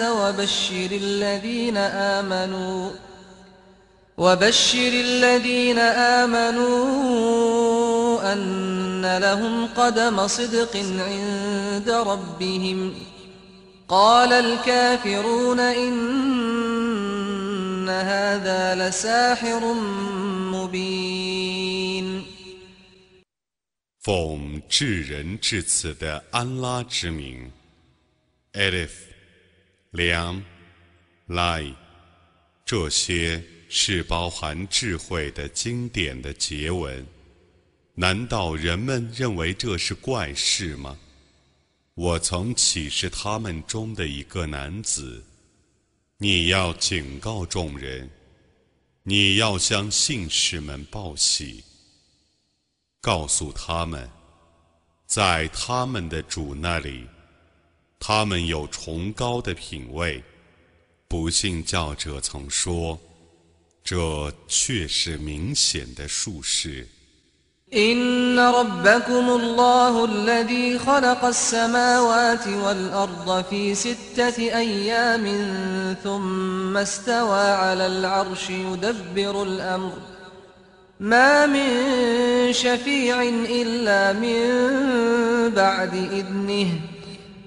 وبشر الذين آمنوا وبشر الذين آمنوا أن لهم قدم صدق عند ربهم قال الكافرون إن هذا لساحر مبين 奉至仁至此的安拉之名，Alif、 梁、赖、这些是包含智慧的经典的结文。难道人们认为这是怪事吗？我曾启示他们中的一个男子，你要警告众人，你要向信士们报喜。告诉他们，在他们的主那里，他们有崇高的品位。不信教者曾说，这却是明显的术士。إن ربكم الله الذي خلق السماوات والأرض في ستة أيام ثم استوى على العرش يدبر الأمر ما من شفيع إلا من بعد إذنه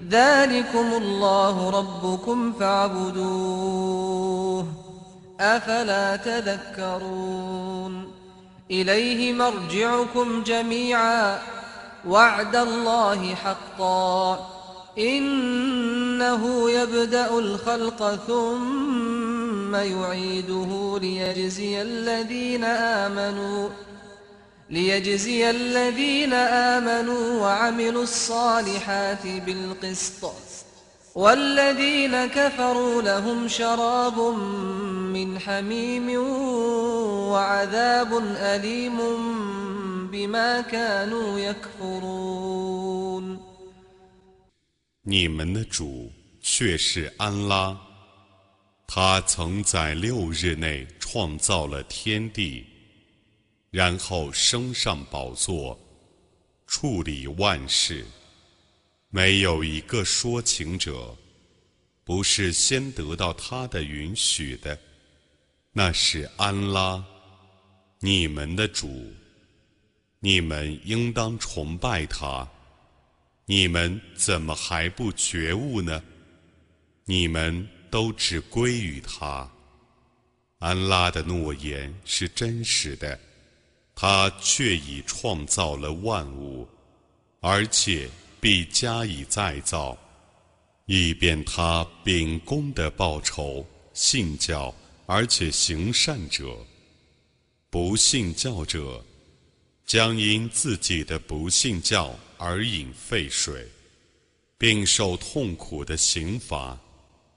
ذلكم الله ربكم فاعبدوه. أفلا تذكرون؟ إليه مرجعكم جميعا. وعد الله حقا. إنه يبدأ الخلق ثم يعيده ليجزي الذين آمنوا. ليجزي الذين آمنوا وعملوا الصالحات بالقسط والذين كفروا لهم شراب من حميم وعذاب أليم بما كانوا يكفرون 你们的主却是安拉，他曾在六日内创造了天地， 然后升上宝座，处理万事。没有一个说情者不是先得到他的允许的，那是安拉，你们的主，你们应当崇拜他。你们怎么还不觉悟呢？你们都只归于他。安拉的诺言是真实的，他却已创造了万物，而且必加以再造，以便他秉公的报酬信教而且行善者。不信教者将因自己的不信教。而饮沸水，并受痛苦的刑罚。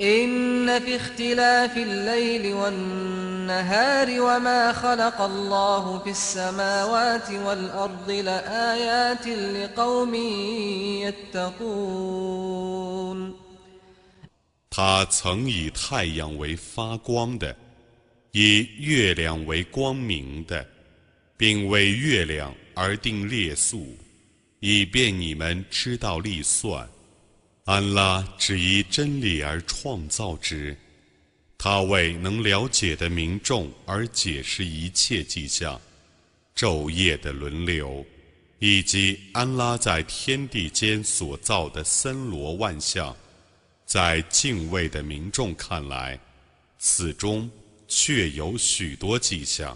إن في اختلاف الليل والنهار وما خلق الله في السماوات والأرض لآيات لقوم يتقون 他曾以太阳为发光的，以月亮为光明的，并为月亮而定列数，以便你们知道历算。 安拉只以真理而创造之，他为能了解的民众而解释一切迹象、昼夜的轮流，以及安拉在天地间所造的森罗万象。在敬畏的民众看来，此中确有许多迹象。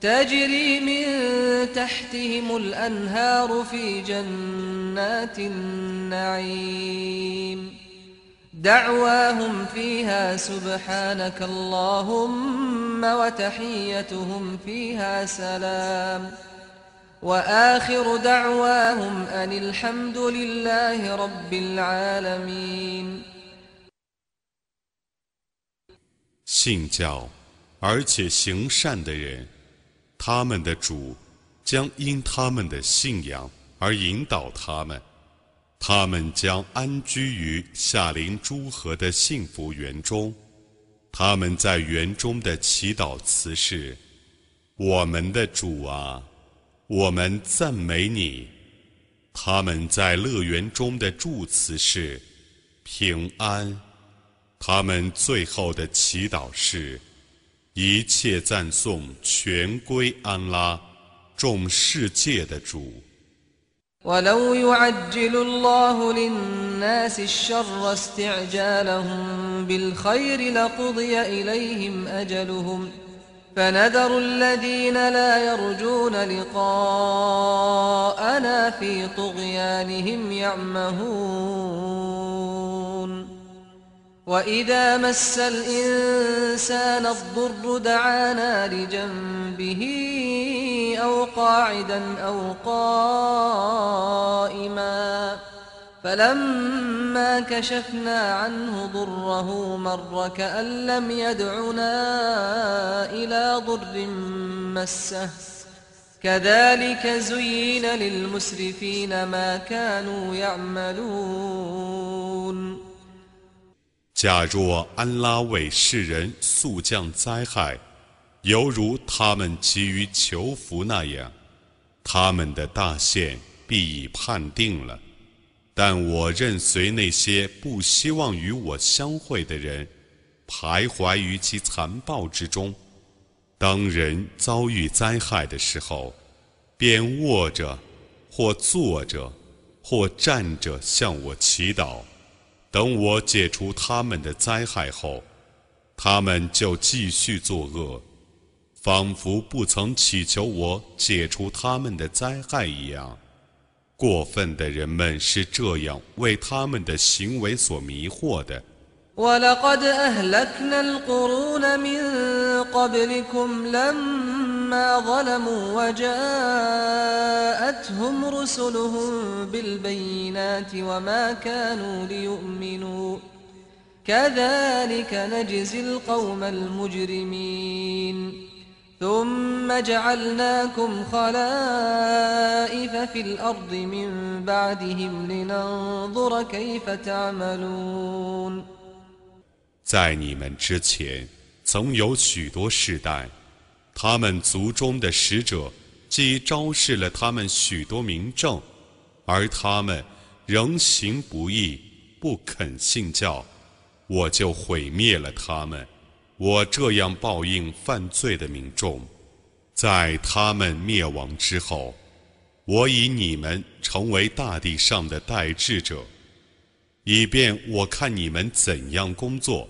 تجري من تحتهم الأنهار في جنات النعيم دعواهم فيها سبحانك اللهم وتحيتهم فيها سلام وآخر دعواهم أن الحمد لله رب العالمين 信教而且行善的人， 他们的主将因他们的信仰而引导他们，他们将安居于夏林诸河的幸福园中。他们在园中的祈祷词是：“我们的主啊，我们赞美你。”他们在乐园中的祝词是：“平安。”他们最后的祈祷是：“一切赞颂全归安拉，众世界的主。” ولو يعجل الله للناس الشر استعجالهم بالخير لقضي إليهم أجلهم فنذر الذين لا يرجون لقاءنا في طغيانهم يعمهون وإذا مس الإنسان الضر دعانا لجنبه أو قاعدا أو قائما فلما كشفنا عنه ضره مر كأن لم يدعنا إلى ضر مسه كذلك زين للمسرفين ما كانوا يعملون 假若安拉为世人速降灾害，犹如他们急于求福那样，他们的大限必已判定了。但我任随那些不希望与我相会的人，徘徊于其残暴之中。当人遭遇灾害的时候，便卧着，或坐着，或站着向我祈祷。等我解除他们的灾害后，他们就继续作恶，仿佛不曾祈求我解除他们的灾害一样。过分的人们是这样为他们的行为所迷惑的。ولقد أهلكنا القرون من قبلكم لما ظلموا وجاءتهم رسلهم بالبينات وما كانوا ليؤمنوا كذلك نجزي القوم المجرمين ثم جعلناكم خلائف في الأرض من بعدهم لننظر كيف تعملون 在你们之前， 曾有许多世代，他们族中的使者既昭示了他们许多名证，而他们仍行不义，不肯信教，我就毁灭了他们。我这样报应犯罪的民众，在他们灭亡之后，我以你们成为大地上的代志者，以便我看你们怎样工作。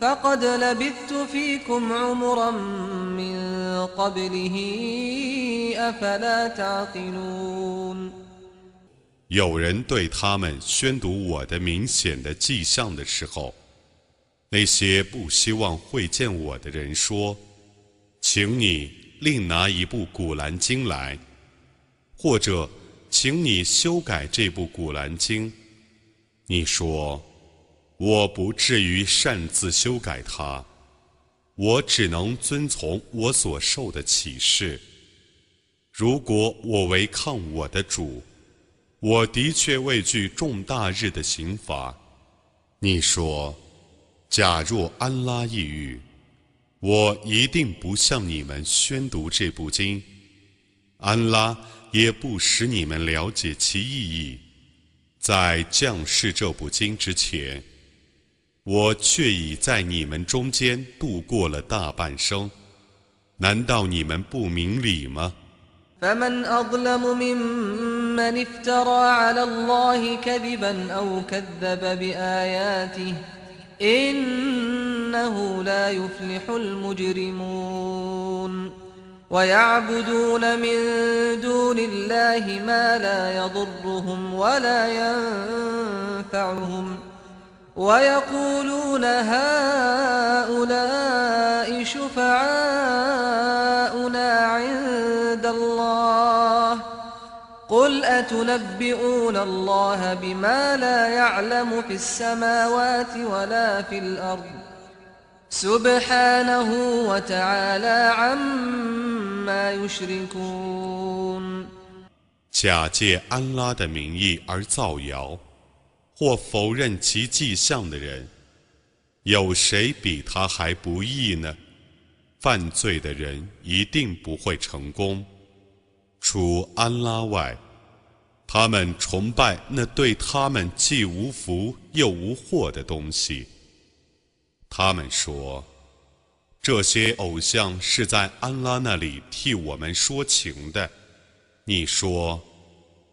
فقد لبثت فيكم عمرا من قبله أفلا تعقلون 有人对他们宣读我的明显的迹象的时候，那些不希望会见我的人说：“请你。”另拿一部《古兰经》来，或者，请你修改这部《古兰经》。你说， 我不至于擅自修改它，我只能遵从我所受的启示。如果我违抗我的主，我的确畏惧重大日的刑罚。你说，假若安拉抑郁。我一定不向你们宣读这部经，安拉也不使你们了解其意义。在降世这部经之前，我却已在你们中间度过了大半生。难道你们不明理吗？إنه لا يفلح المجرمون ويعبدون من دون الله ما لا يضرهم ولا ينفعهم ويقولون هؤلاء شفعاؤنا عند الله قل أتنبئون الله بما لا يعلم في السماوات ولا في الأرض سبحانه وتعالى عما يشركون 假借安拉的名义而造谣， 或否认其迹象的人，有谁比他还不义呢？犯罪的人一定不会成功。除安拉外，他们崇拜那对他们既无福又无祸的东西。他们说，这些偶像是在安拉那里替我们说情的。你说，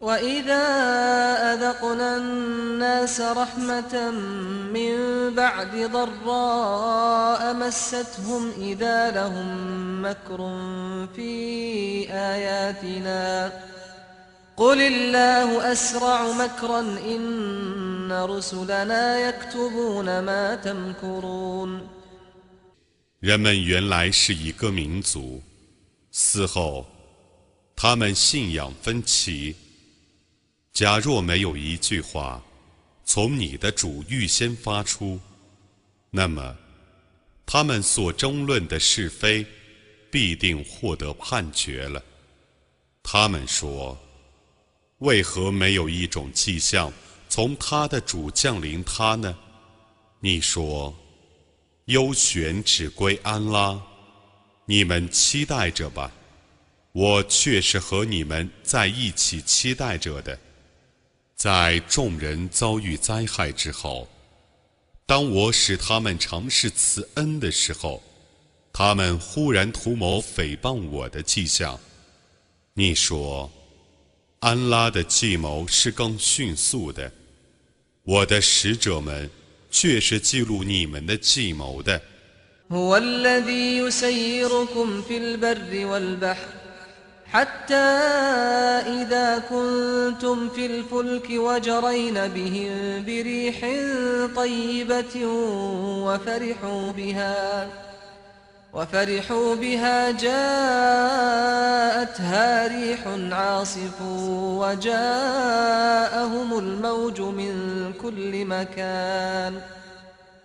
وإذا أذقنا الناس رحمة من بعد ضراء مستهم إذا لهم مكر في آياتنا قل الله أسرع مكرا إن رسلنا يكتبون ما تمكرون 人们原来是一个民族，死后，他们信仰分歧。 假若没有一句话从你的主预先发出，那么他们所争论的是非必定获得判决了。他们说：“为何没有一种迹象从他的主降临他呢？”你说：“优选只归安拉，你们期待着吧。我却是和你们在一起期待着的。”在众人遭遇灾害之后，当我使他们尝试慈恩的时候，他们忽然图谋诽谤我的迹象。你说，安拉的计谋是更迅速的，我的使者们却是记录你们的计谋的。حتى إذا كنتم في الفلك وجرين بهم بريح طيبة وفرحوا بها وفرحوا بها جاءتها ريح عاصف وجاءهم الموج من كل مكان.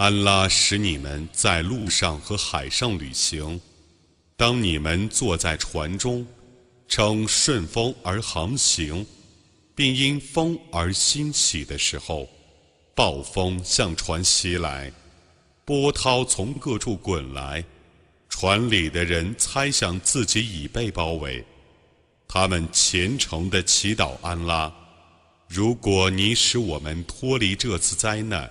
安拉使你们在路上和海上旅行，当你们坐在船中，乘顺风而航行，并因风而兴起的时候，暴风向船袭来，波涛从各处滚来，船里的人猜想自己已被包围，他们虔诚地祈祷安拉：如果你使我们脱离这次灾难。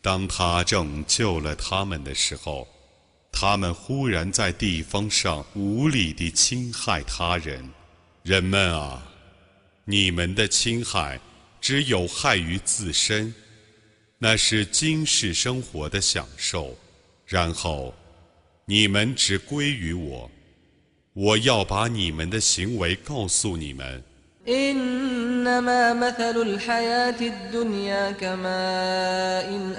当他拯救了他们的时候，他们忽然在地方上无理地侵害他人。人们啊，你们的侵害只有害于自身，那是今世生活的享受。然后。你们只归于我，我要把你们的行为告诉你们。إنما مثل الحياة الدنيا كماء إن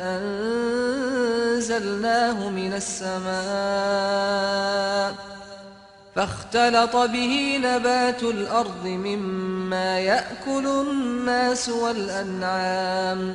أنزلناه من السماء فاختلط به نبات الأرض مما يأكل الناس والأنعام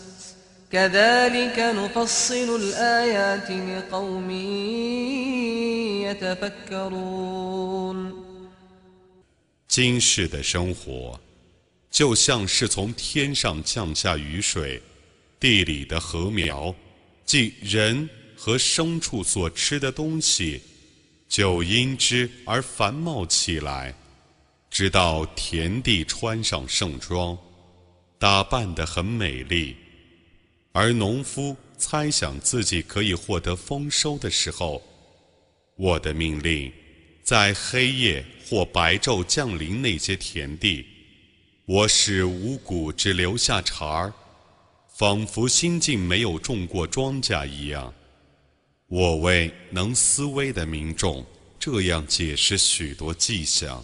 كذلك نفصل الآيات لقوم 今世的生活，就像是从天上降下雨水，地里的禾苗，即人和牲畜所吃的东西，就因之而繁茂起来，直到田地穿上盛装，打扮得很美丽， 而农夫猜想自己可以获得丰收的时候。我的命令，在黑夜或白昼降临那些田地，我使五谷只留下茬儿，仿佛心境没有种过庄稼一样。我为能思维的民众这样解释许多迹象。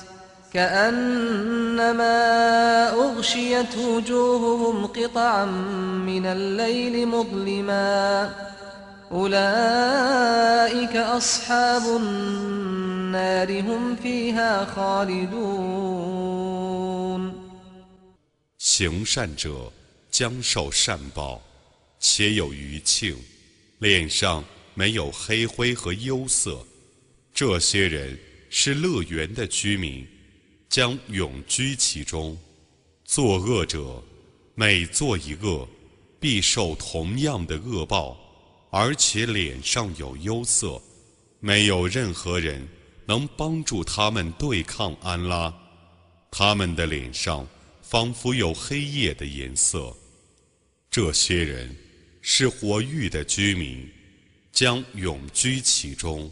كأنما أغشيت وجوههم قطعا من الليل مظلما أولئك أصحاب النار هم فيها خالدون 行善者将受善报，且有余庆，脸上没有黑灰和忧色。这些人是乐园的居民。 将永居其中。作恶者每做一恶，必受同样的恶报，而且脸上有忧色。没有任何人能帮助他们对抗安拉，他们的脸上仿佛有黑夜的颜色。这些人是活狱的居民，将永居其中。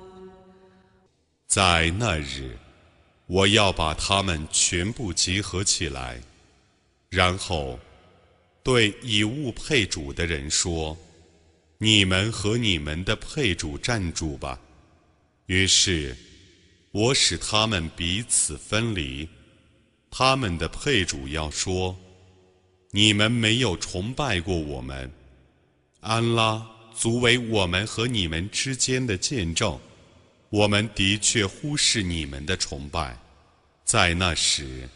在那日，我要把他们全部集合起来，然后对以物配主的人说：“你们和你们的配主站住吧。”于是，我使他们彼此分离。他们的配主要说：“你们没有崇拜过我们，安拉足为我们和你们之间的见证。”我们的确忽视你们的崇拜，在那时，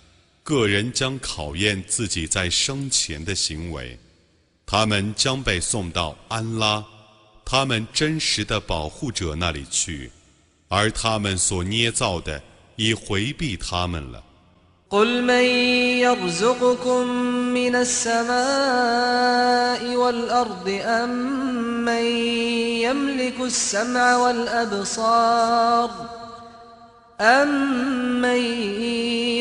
个人将考验自己在生前的行为，他们将被送到安拉，他们真实的保护者那里去，而他们所捏造的已回避他们了。قل من يرزقكم من السماء والأرض أم من يملك السمع والأبصار أمن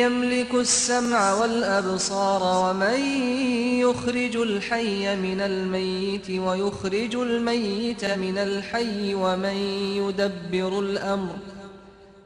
يملك السمع والأبصار ومن يخرج الحي من الميت ويخرج الميت من الحي ومن يدبر الأمر ۖ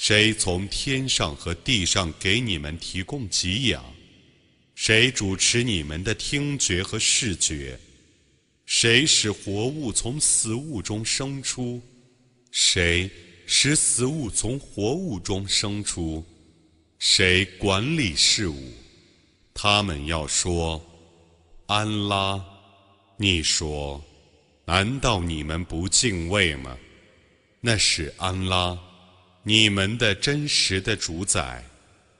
谁从天上和地上给你们提供给养？谁主持你们的听觉和视觉？谁使活物从死物中生出？谁使死物从活物中生出？谁管理事物？他们要说：“安拉。”你说：“难道你们不敬畏吗？”那是安拉。你们的真实的主宰，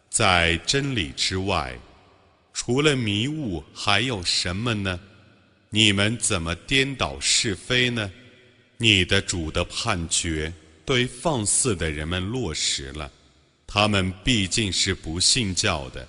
在真理之外，除了迷雾还有什么呢？你们怎么颠倒是非呢？你的主的判决对放肆的人们落实了，他们毕竟是不信教的。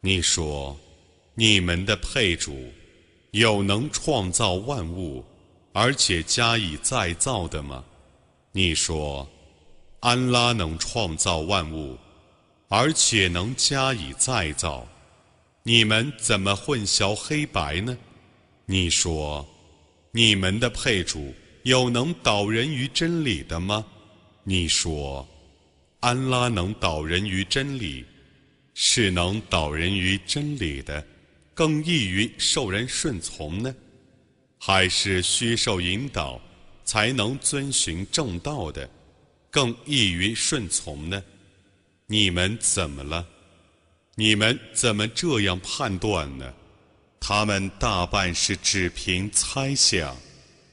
你说，你们的配主有能创造万物，而且加以再造的吗？你说，安拉能创造万物，而且能加以再造，你们怎么混淆黑白呢？你说，你们的配主有能导人于真理的吗？你说，安拉能导人于真理，是能导人于真理的，更易于受人顺从呢，还是需受引导？才能遵循正道的，更易于顺从呢？你们怎么了？你们怎么这样判断呢？他们大半是只凭猜想，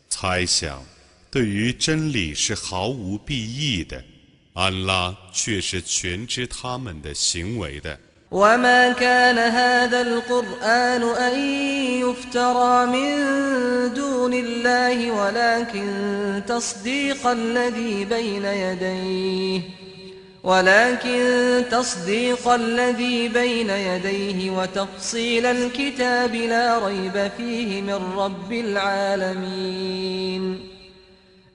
猜想对于真理是毫无裨益的。安拉却是全知他们的行为的。وما كان هذا القرآن أن يفترى من دون الله ولكن تصديق الذي بين يديه ولكن تصديق الذي بين يديه وتفصيل الكتاب لا ريب فيه من رب العالمين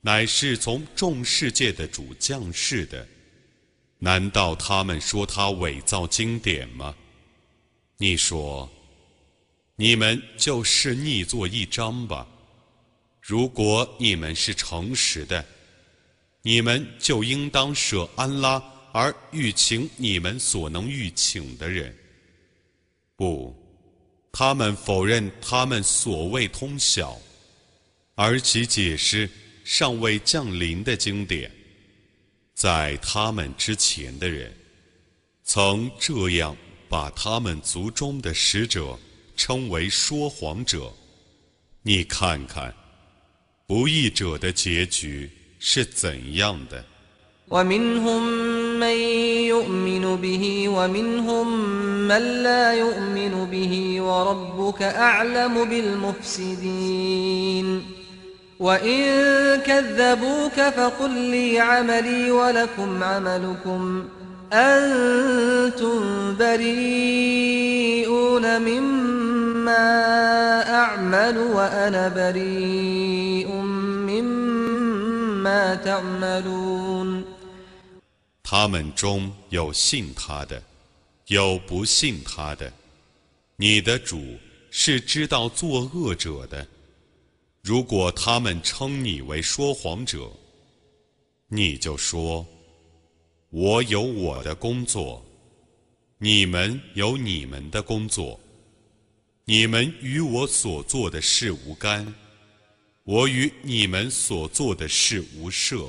乃是从众世界的主降世的。难道他们说他伪造经典吗？你说。你们就是逆作一章吧。如果你们是诚实的，你们就应当舍安拉而欲请你们所能欲请的人。不，他们否认他们所谓通晓，而其解释尚未降临的经典，在他们之前的人，曾这样把他们族中的使者。称为说谎者，你看看，不义者的结局是怎样的？ومنهم من يؤمن به ومنهم من لا يؤمن به وربك أعلم بالمفسدين وإن كذبوك فقل لي عملي ولكم عملكم أنتم بريئون مما 他们中有信他的，有不信他的。你的主是知道作恶者的。 如果他们称你为说谎者，你就说：我有我的工作，你们有你们的工作。你们与我所做的事无干，我与你们所做的事无涉。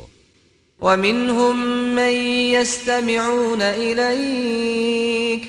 ومنهم من يستمعون إليك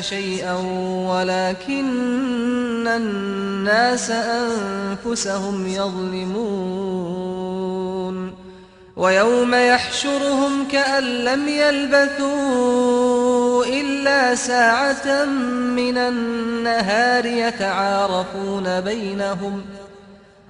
شيئا ولكن الناس أنفسهم يظلمون ويوم يحشرهم كأن لم يلبثوا إلا ساعة من النهار يتعارفون بينهم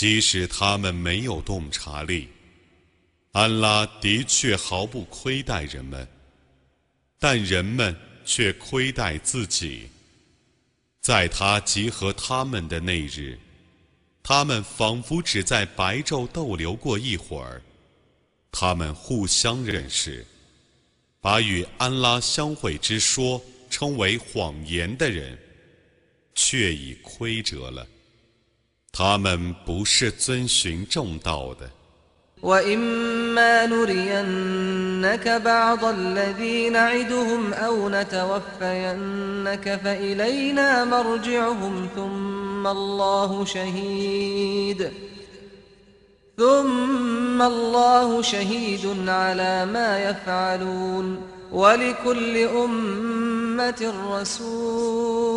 即使他们没有洞察力，安拉的确毫不亏待人们，但人们却亏待自己。在他集合他们的那日，他们仿佛只在白昼逗留过一会儿。他们互相认识，把与安拉相会之说称为谎言的人，却已亏折了。他们不是遵循正道的。وإما نرينك بعض الذي نعدهم أو نتوفينك فإلينا مرجعهم ثم الله شهيد ثم الله شهيد على ما يفعلون ولكل أمة رسول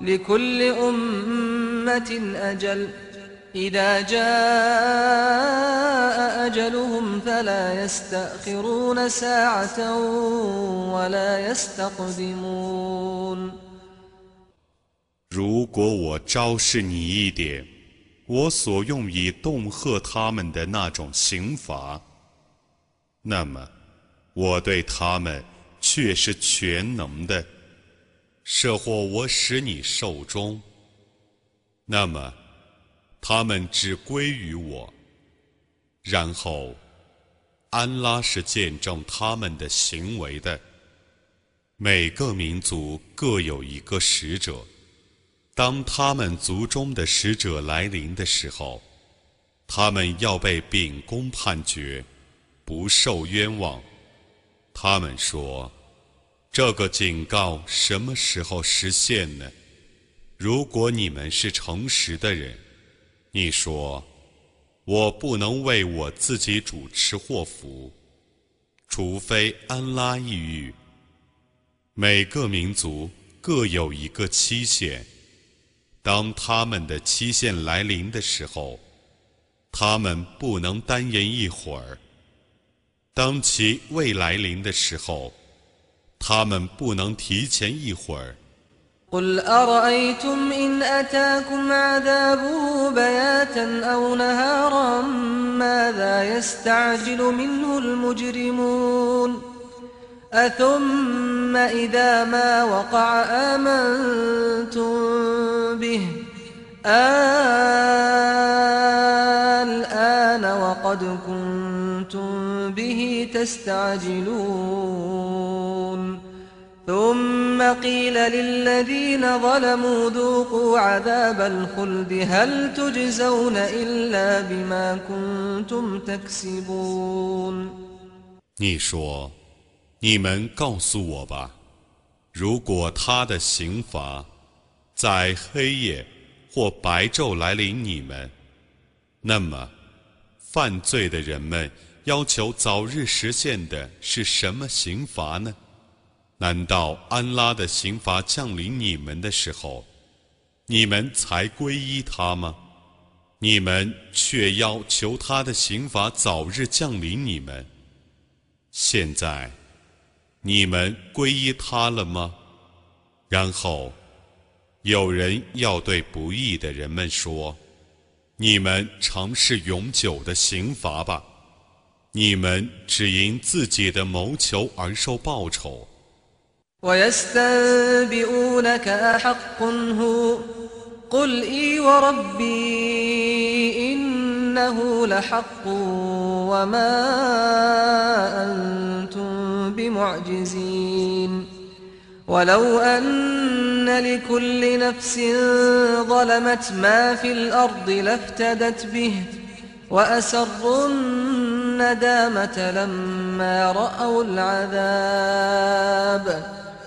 لكل أمة أجل إذا جاء أجلهم فلا يستأخرون ساعة ولا يستقدمون 如果我昭示你一点，我所用以恫吓他们的那种刑罚，那么我对他们却是全能的。 设或我使你寿终，那么他们只归于我。然后，安拉是见证他们的行为的。每个民族各有一个使者，当他们族中的使者来临的时候，他们要被秉公判决，不受冤枉。他们说。这个警告什么时候实现呢？如果你们是诚实的人，你说我不能为我自己主持祸福，除非安拉抑郁。每个民族各有一个期限，当他们的期限来临的时候，他们不能单言一会儿；当其未来临的时候。他们不能提前一会儿。قل أرأيتم إن أتاكم عذابه بياتا أو نهارا ماذا يستعجل منه المجرمون أثم إذا ما وقع آمنتم به الآن وقد كنتم به تستعجلون ثم قيل للذين ظلموا ذوقوا عذاب الخلد هل تجزون إلا بما كنتم تكسبون 你说，你们告诉我吧，如果他的刑罚在黑夜或白昼来临你们，那么犯罪的人们 要求早日实现的是什么刑罚呢？ 难道安拉的刑罚降临你们的时候，你们才皈依他吗？你们却要求他的刑罚早日降临你们。现在，你们皈依他了吗？然后，有人要对不义的人们说：“你们尝试永久的刑罚吧。”你们只因自己的谋求而受报酬。ويستنبئونك أحق هو قل إي وربي إنه لحق وما أنتم بمعجزين ولو أن لكل نفس ظلمت ما في الأرض لافتدت به وأسروا الندامة لما رأوا العذاب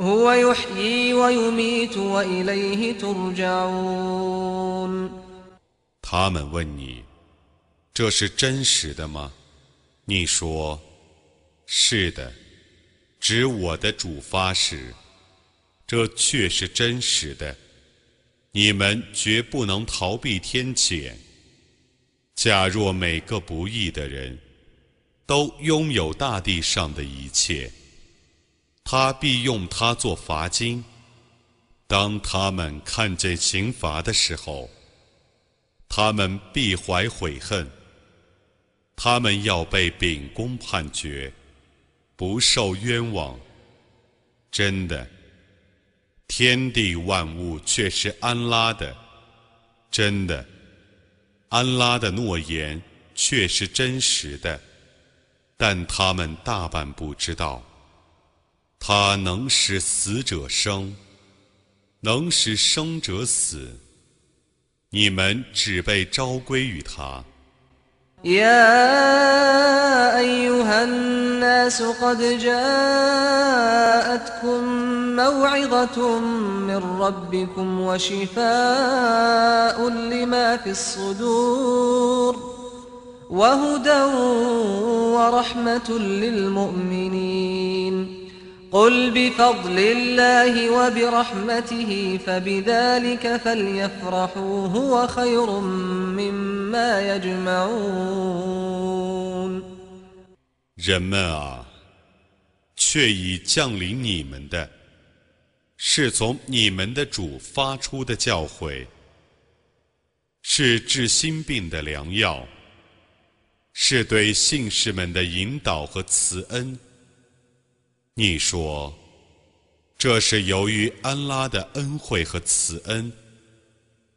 هو يحيي ويميت وإليه ترجعون 他们问你：“这是真实的吗？”你说：“是的。”指我的主发誓，这却是真实的。你们绝不能逃避天谴。假若每个不义的人都拥有大地上的一切， 他必用它做罚金。当他们看见刑罚的时候，他们必怀悔恨。他们要被秉公判决，不受冤枉。真的。天地万物却是安拉的，真的，安拉的诺言却是真实的，但他们大半不知道，他能使死者生，能使生者死，你们只被召归于他。يا أيها الناس قد جاءتكم موعظة من ربكم وشفاء لما في الصدور وهدى ورحمة للمؤمنين قل بفضل الله وبرحمته فبذلك فليفرحوا هو خير مما يجمعون 人们啊，却已降临你们的，是从你们的主发出的教诲，是治心病的良药，是对信士们的引导和慈恩。 你说，这是由于安拉的恩惠和慈恩，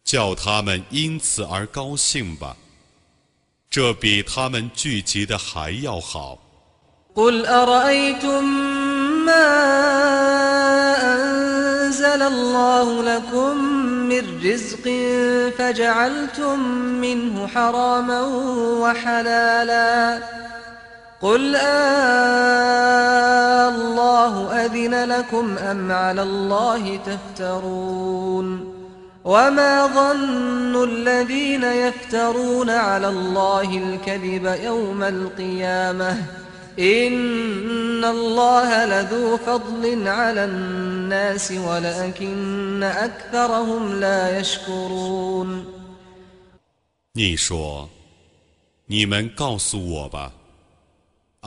叫他们因此而高兴吧。这比他们聚集的还要好。آه الله أذن لكم أم على الله تفترون وما ظن الذين يفترون على الله الكذب يوم القيامة إن الله لذو فضل على الناس ولكن أكثرهم لا يشكرون 你说，你们告诉我吧。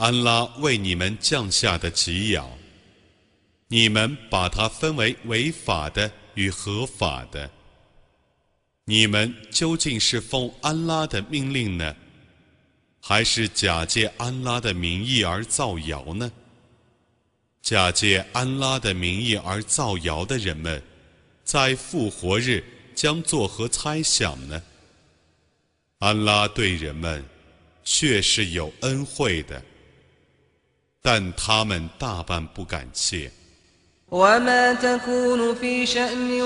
安拉为你们降下的给养，你们把它分为违法的与合法的。你们究竟是奉安拉的命令呢，还是假借安拉的名义而造谣呢？假借安拉的名义而造谣的人们，在复活日将作何猜想呢？安拉对人们确是有恩惠的。但他们大半不感谢。 وما تكون في شأن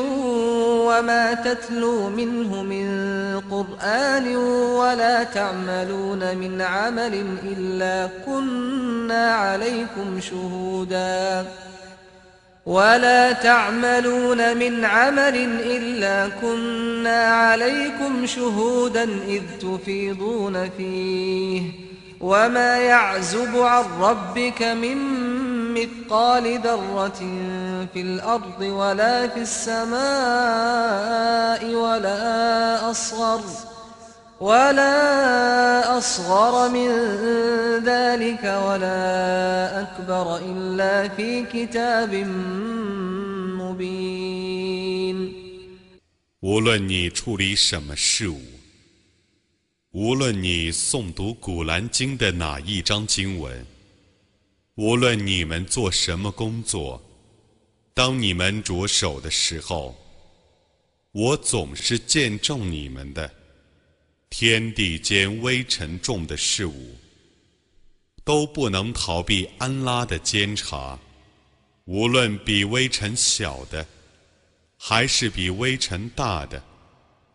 وما تتلو منه من قرآن ولا تعملون من عمل إلا كنا عليكم شهودا ولا تعملون من عمل إلا كنا عليكم شهودا إذ تفيضون فيه وما يعزب عن ربك من مثقال ذرة في الأرض ولا في السماء ولا أصغر ولا أصغر من ذلك ولا أكبر إلا في كتاب مبين 无论你处理什么事物， 无论你诵读《古兰经》的哪一章经文，无论你们做什么工作，当你们着手的时候，我总是见证你们的。天地间微尘重的事物，都不能逃避安拉的监察，无论比微尘小的。还是比微尘大的，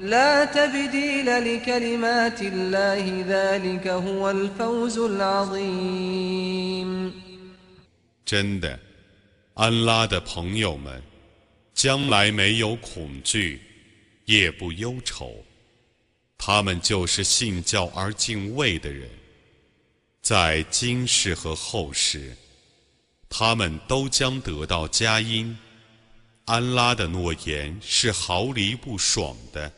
لا تبديل لكلمات الله ذلك هو الفوز العظيم 真的，安拉的朋友们，将来没有恐惧，也不忧愁，他们就是信教而敬畏的人，在今世和后世。他们都将得到佳音。安拉的诺言是毫厘不爽的，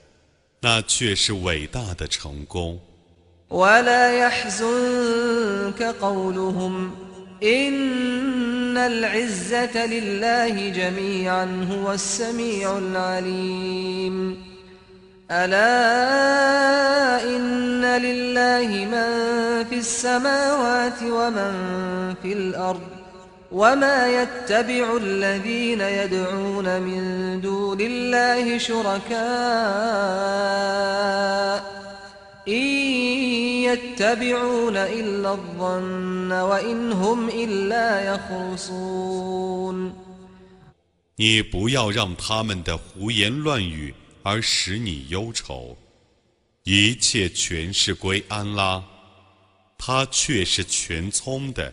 那却是伟大的成功。 ولا يحزنك قولهم إن العزة لله جميعا هو السميع العليم ألا إن لله من في السماوات ومن في الأرض وما يتبع الذين يدعون من دون الله شركاء إن يتبعون إلا الظن وإن هم إلا يخرصون 你不要让他们的胡言乱语而使你忧愁，一切全是归安拉，他却是全聪的。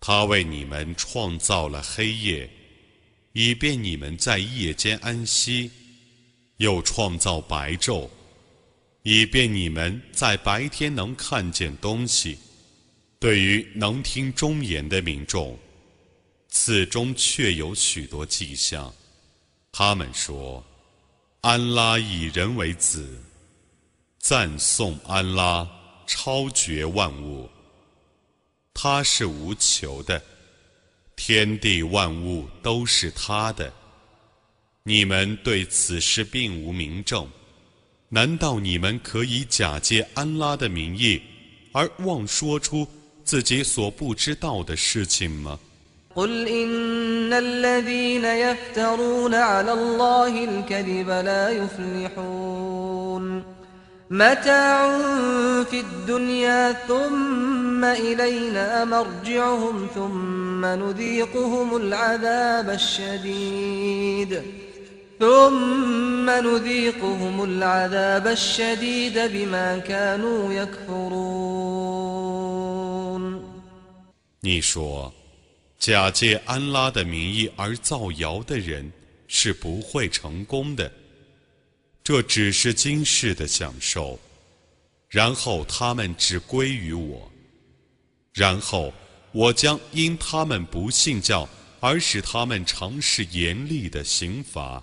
他为你们创造了黑夜以便你们在夜间安息又创造白昼以便你们在白天能看见东西对于能听忠言的民众此中却有许多迹象。他们说安拉以人为子赞颂安拉超绝万物。”他是无求的，天地万物都是他的。你们对此事并无明证，难道你们可以假借安拉的名义而妄说出自己所不知道的事情吗？ قل إن الذين يفترون على الله الكذب لا يفلحون متاع في الدنيا ثم إلينا مرجعهم ثم نذيقهم العذاب الشديد ثم نذيقهم العذاب الشديد بما كانوا يكفرون 你说，假借安拉的名义而造谣的人是不会成功的。 这只是今世的享受，然后他们只归于我，然后我将因他们不信教而使他们尝试严厉的刑罚。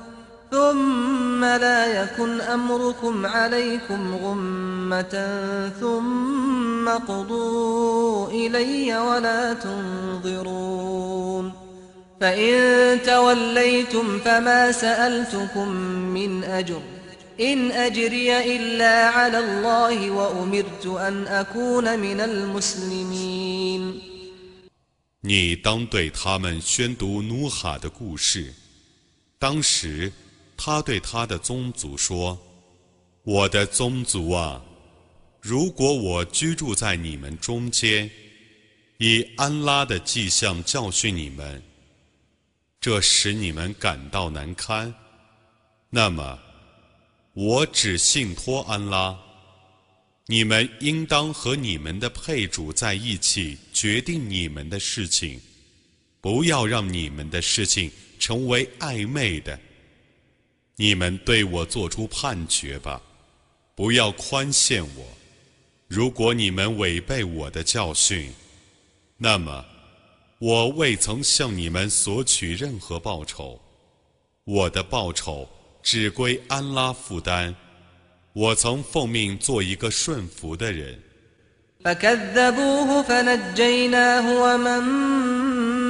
ثم لا يكن أمركم عليكم غمة ثم قضوا إلي ولا تنظرون فإن توليتم فما سألتكم من أجر إن أجري إلا على الله وأمرت أن أكون من المسلمين 你当对他们宣读努哈的故事。当时， 他对他的宗族说：“我的宗族啊，如果我居住在你们中间，以安拉的迹象教训你们，这使你们感到难堪，那么我只信托安拉。你们应当和你们的配主在一起决定你们的事情，不要让你们的事情成为暧昧的。”你们对我做出判决吧，不要宽限我。如果你们违背我的教训，那么我未曾向你们索取任何报酬，我的报酬只归安拉负担。我曾奉命做一个顺服的人。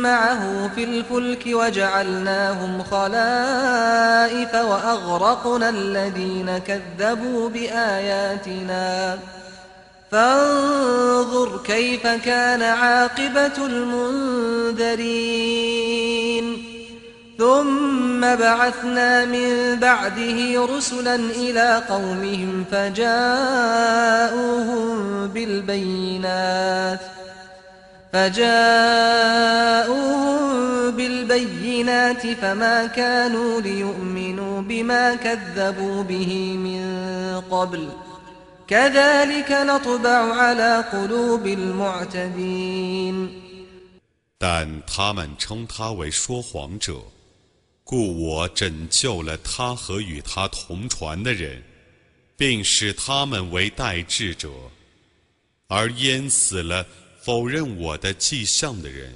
معه في الفلك وجعلناهم خلائف وأغرقنا الذين كذبوا بآياتنا. فانظر كيف كان عاقبة المنذرين. ثم بعثنا من بعده رسلا إلى قومهم فجاءوهم بالبينات ۖ. فجاءوهم بالبينات فما كانوا ليؤمنوا بما كذبوا به من قبل كذلك نطبع على قلوب المعتدين 但他们称他为说谎者，故我拯救了他和与他同船的人，并使他们为代志者，而淹死了 否认我的迹象的人，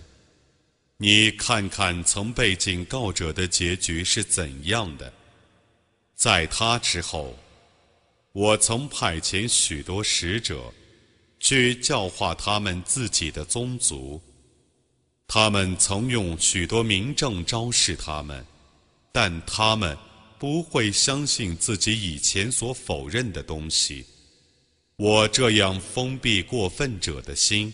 你看看曾被警告者的结局是怎样的。在他之后，我曾派遣许多使者，去教化他们自己的宗族。他们曾用许多明证昭示他们，但他们不会相信自己以前所否认的东西。我这样封闭过分者的心。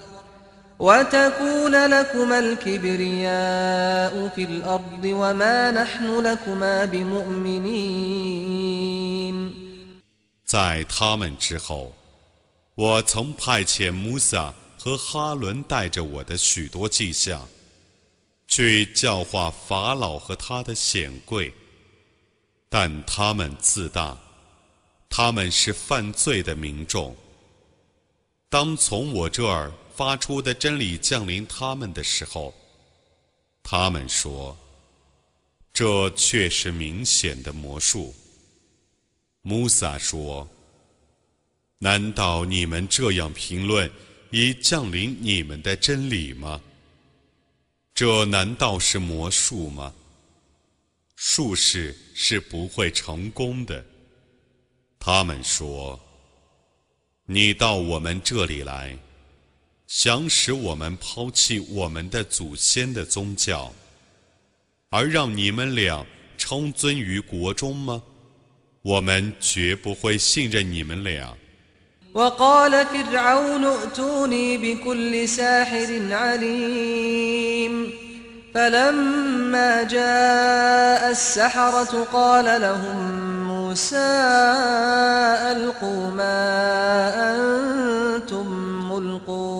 وتكون لكما الكبرياء في الأرض وما نحن لكما بمؤمنين 在他们之后，我曾派遣穆萨和哈伦带着我的许多迹象，去教化法老和他的显贵，但他们自大，他们是犯罪的民众。当从我这儿 发出的真理降临他们的时候，他们说：“这却是明显的魔术。”穆萨说：“难道你们这样评论已降临你们的真理吗？这难道是魔术吗？术士是不会成功的。”他们说：“你到我们这里来，想使我们抛弃我们的祖先的宗教，而让你们俩称尊于国中吗？”我们绝不会信任你们俩。وقال فرعون ائتوني بكل ساحر عليم فلما جاء السحرة قال لهم موسى ألقوا ما أنتم ملقون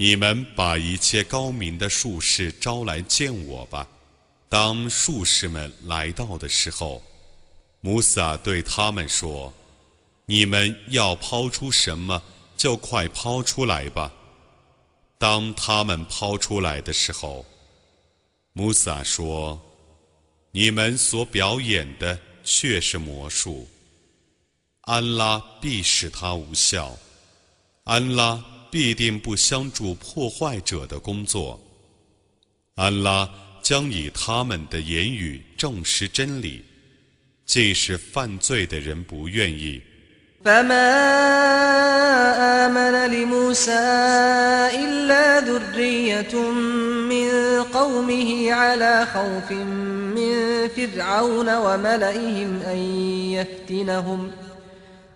你们把一切高明的术士招来见我吧。”当术士们来到的时候，穆萨对他们说：“你们要抛出什么，就快抛出来吧。”当他们抛出来的时候，穆萨说：“你们所表演的却是魔术，安拉必使它无效，安拉必定不相助破坏者的工作，安拉将以他们的言语证实真理。”即使犯罪的人不愿意。فما آمن لموسى إلا ذرية من قومه على خوف من فرعون وملئهم أن يفتنهم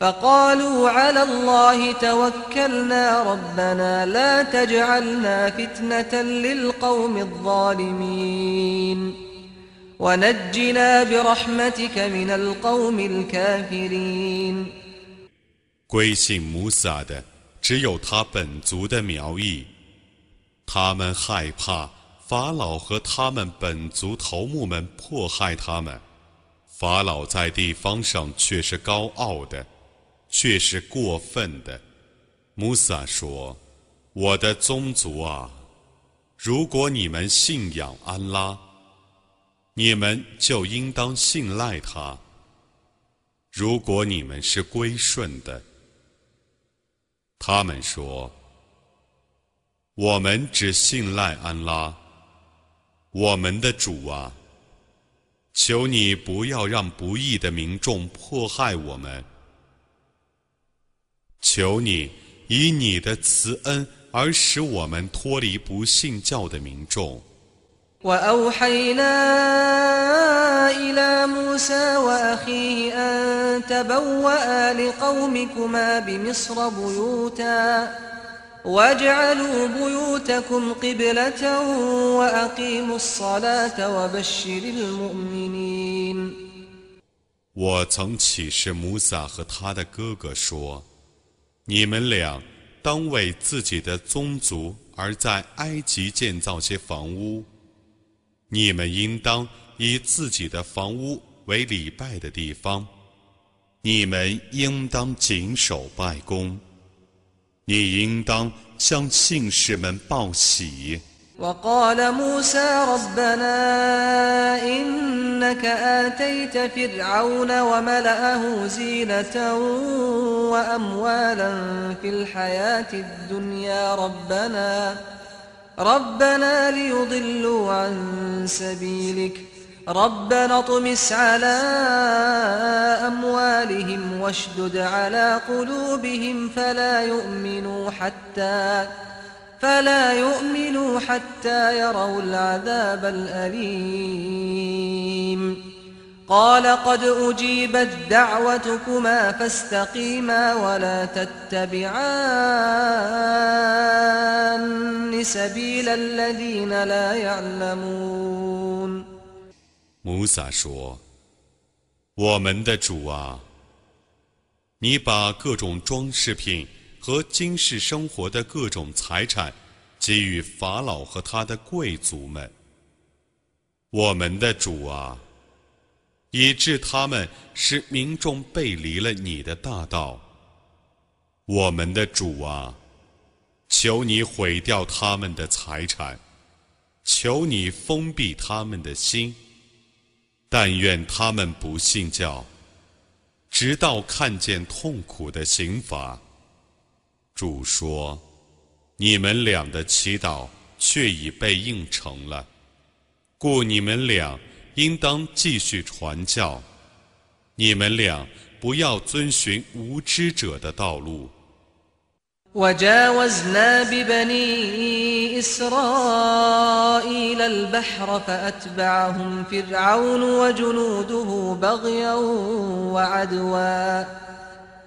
فقالوا على الله توكلنا ربنا لا تجعلنا فتنة للقوم الظالمين ونجنا برحمتك من القوم الكافرين 归信穆萨的只有他本族的苗裔，他们害怕法老和他们本族头目们迫害他们。法老在地方上却是高傲的， 却是过分的。穆萨说：“我的宗族啊，如果你们信仰安拉，你们就应当信赖他；如果你们是归顺的。”他们说：“我们只信赖安拉，我们的主啊！求你不要让不义的民众迫害我们，求你以你的慈恩而使我们脱离不信教的民众。” وأوحينا إلى موسى وأخيه أن تبوأ لقومكما بمصر بيوتا واجعلوا بيوتكم قبلة وأقيموا الصلاة وبشر المؤمنين 我曾启示穆萨和他的哥哥说：“ 你们俩当为自己的宗族而在埃及建造些房屋。你们应当以自己的房屋为礼拜的地方。你们应当谨守拜功。你应当向信士们报喜。” وقال موسى ربنا إنك آتيت فرعون وملأه زينة وأموالا في الحياة الدنيا ربنا ربنا ليضلوا عن سبيلك ربنا اطمس على أموالهم واشدد على قلوبهم فلا يؤمنوا حتى فلا يؤمنوا حتى يروا العذاب الأليم قال قد أجيبت دعوتكما فاستقيما ولا تتبعان سبيل الذين لا يعلمون 穆萨说：“我们的主啊，你把各种装饰品 和今世生活的各种财产，给予法老和他的贵族们。我们的主啊，以致他们使民众背离了你的大道。我们的主啊，求你毁掉他们的财产，求你封闭他们的心。但愿他们不信教，直到看见痛苦的刑罚。主说：“你们俩的祈祷却已被应承了，故你们俩应当继续传教。你们俩不要遵循无知者的道路。” وجاوزنا ببني إسرائيل البحر فأتبعهم فرعون وجنوده بغيا وعدوا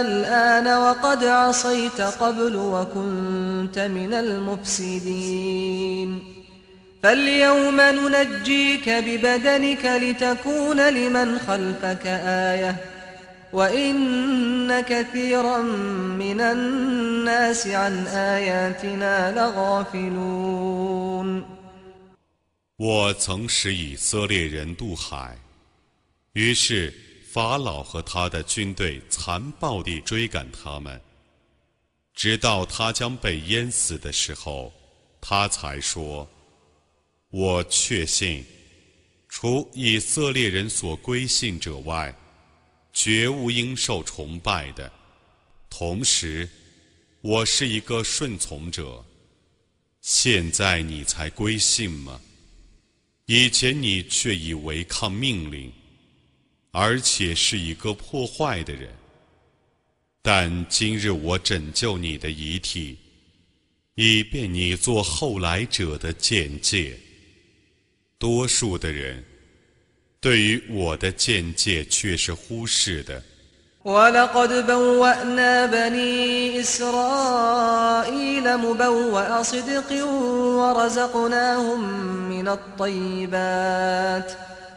الآن وقد عصيت قبل وكنت من المفسدين فاليوم ننجيك ببدنك لتكون لمن خلفك آية وإن كثيرا من الناس عن آياتنا لغافلون 我曾使以色列人渡海，于是 法老和他的军队残暴地追赶他们，直到他将被淹死的时候，他才说。我确信，除以色列人所归信者外，绝无应受崇拜的。同时，我是一个顺从者。现在你才归信吗？以前你却已违抗命令，而且是一个破坏的人。但今日我拯救你的遗体，以便你做后来者的见解。多数的人对于我的见解却是忽视的。ولقد بوأنا بني إسرائيل مبوأ صدق ورزقناهم من الطيبات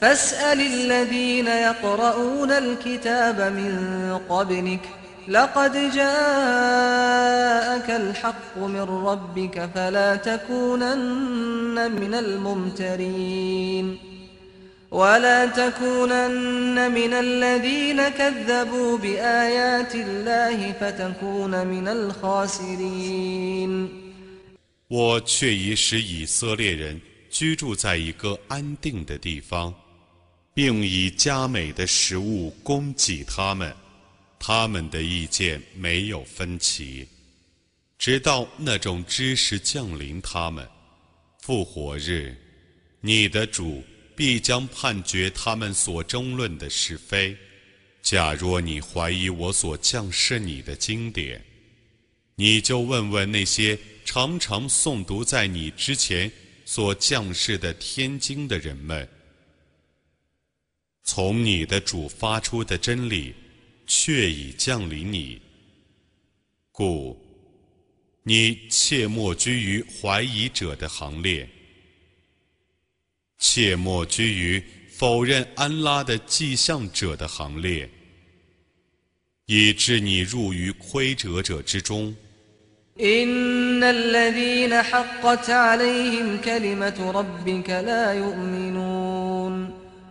فاسأل الذين يقرؤون الكتاب من قبلك ۖ لقد جاءك الحق من ربك فلا تكونن من الممترين ولا تكونن من الذين كذبوا بآيات الله فتكون من الخاسرين 我却已使以色列人居住在一个安定的地方， 并以佳美的食物供给他们，他们的意见没有分歧，直到那种知识降临他们。复活日，你的主必将判决他们所争论的是非。假若你怀疑我所降示你的经典，你就问问那些。常常诵读在你之前所降世的天经的人们，从你的主发出的真理，却已降临你，故你切莫居于怀疑者的行列，切莫居于否认安拉的迹象者的行列，以致你入于亏折者之中。إن الذين حقت عليهم كلمة ربك لا يؤمنون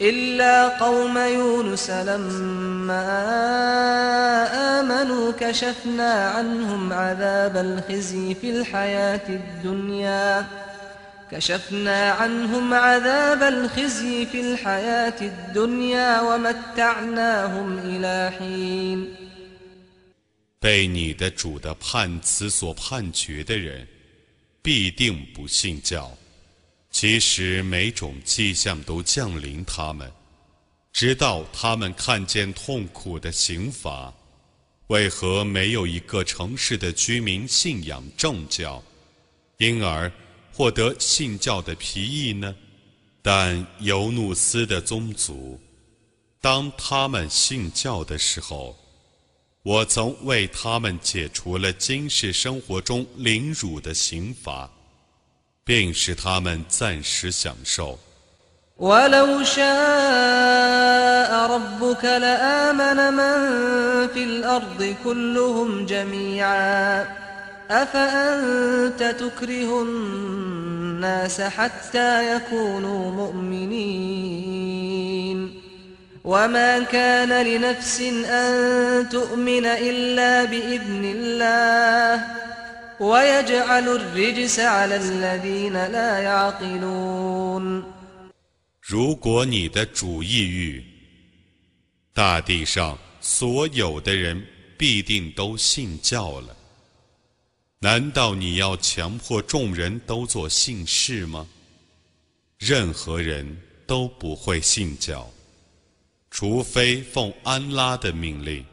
إلا قوم يونس لما آمنوا كشفنا عنهم عذاب الخزي في الحياة الدنيا كشفنا عنهم عذاب الخزي في الحياة الدنيا ومتعناهم إلى حين 被你的主的判词所判决的人，必定不信教。 其实每种迹象都降临他们，直到他们看见痛苦的刑罚。为何没有一个城市的居民信仰正教，因而获得信教的皮意呢？但尤努斯的宗族，当他们信教的时候，我曾为他们解除了今世生活中凌辱的刑罚。并使他们暂时享受。ولو شاء ربك لآمن من في الأرض كلهم جميعا أفأنت تكره الناس حتى يكونوا مؤمنين وما كان لنفس أن تؤمن إلا بإذن الله 如果你的主意欲，大地上所有的人必定都信教了。难道你要强迫众人都做信士吗？任何人都不会信教，除非奉安拉的命令。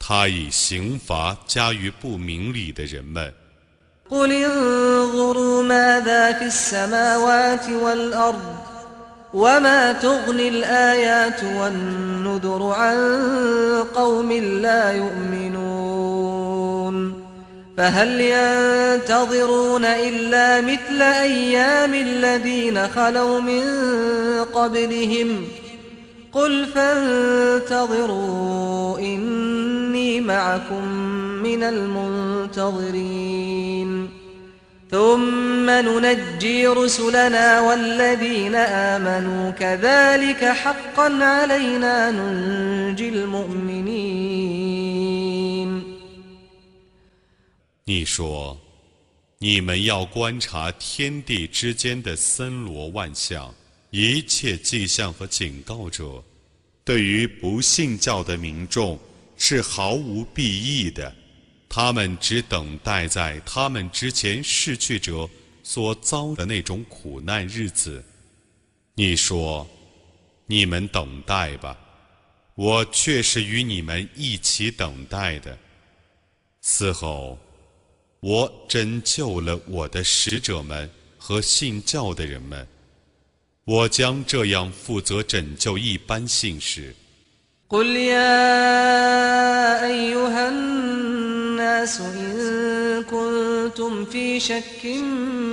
他以刑罚加于不明理的人们。قل انظروا ماذا في السماوات والأرض وما تغني الآيات والنذر عن قوم لا يؤمنون فهل ينتظرون إلا مثل أيام الذين خلوا من قبلهم قل فانتظروا إن 你说，你们要观察天地之间的森罗万象， 一切迹象和警告者，对于不信教的民众。是毫无裨益的，他们只等待在他们之前逝去者所遭的那种苦难日子。你说，你们等待吧，我却是与你们一起等待的。此后，我拯救了我的使者们和信教的人们，我将这样负责拯救一般信士。قل يا أيها الناس إن كنتم في شك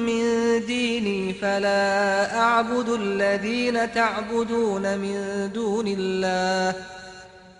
من ديني فلا أعبد الذين تعبدون من دون الله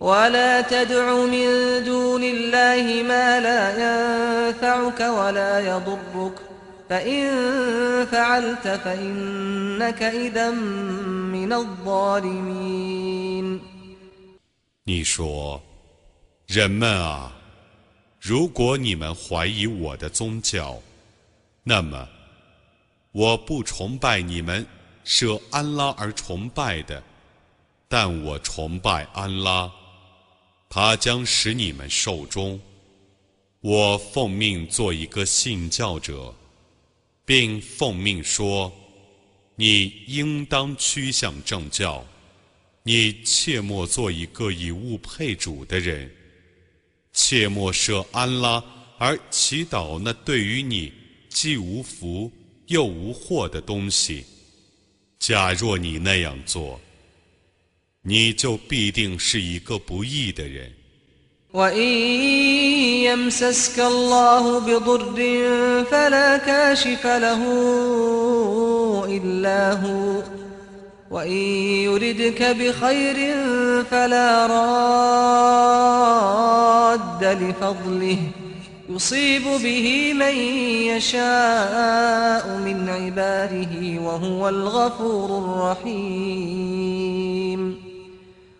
ولا تدع من دون الله ما لا ينفعك ولا يضرك فإن فعلت فإنك إذا من الظالمين 你说：“人们啊，如果你们怀疑我的宗教，那么我不崇拜你们舍安拉而崇拜的，但我崇拜安拉。” 他将使你们寿终。我奉命做一个信教者，并奉命说：你应当趋向正教。你切莫做一个以物配主的人，切莫设安拉而祈祷那对于你既无福又无祸的东西。假若你那样做，你就必定是一个不义的人。وإن يمسسك الله بضر فلا كاشف له إلا هو وإن يردك بخير فلا راد لفضله يصيب به من يشاء من عباده وهو الغفور الرحيم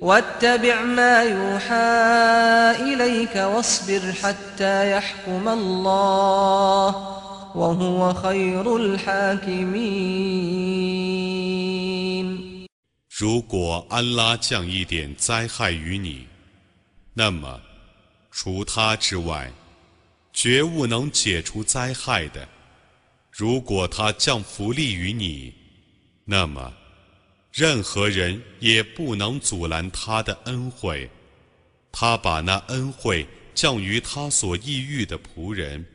واتبع ما يوحى إليك واصبر حتى يحكم الله وهو خير الحاكمين 如果安拉降一点灾害于你，那么除他之外，绝无能解除灾害的。如果他降福利于你，那么 任何人也不能阻拦他的恩惠，他把那恩惠降于他所抑郁的仆人。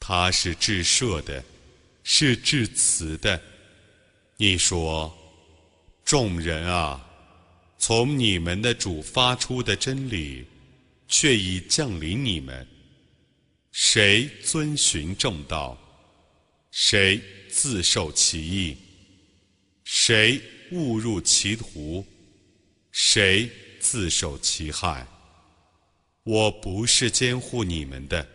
他是至赦的，是至慈的。你说，众人啊，从你们的主发出的真理，却已降临你们。谁遵循正道，谁自受其益，谁？误入歧途，谁自受其害？我不是监护你们的，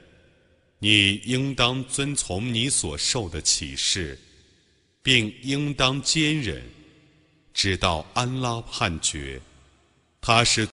你应当遵从你所受的启示，并应当坚忍，直到安拉判决。他是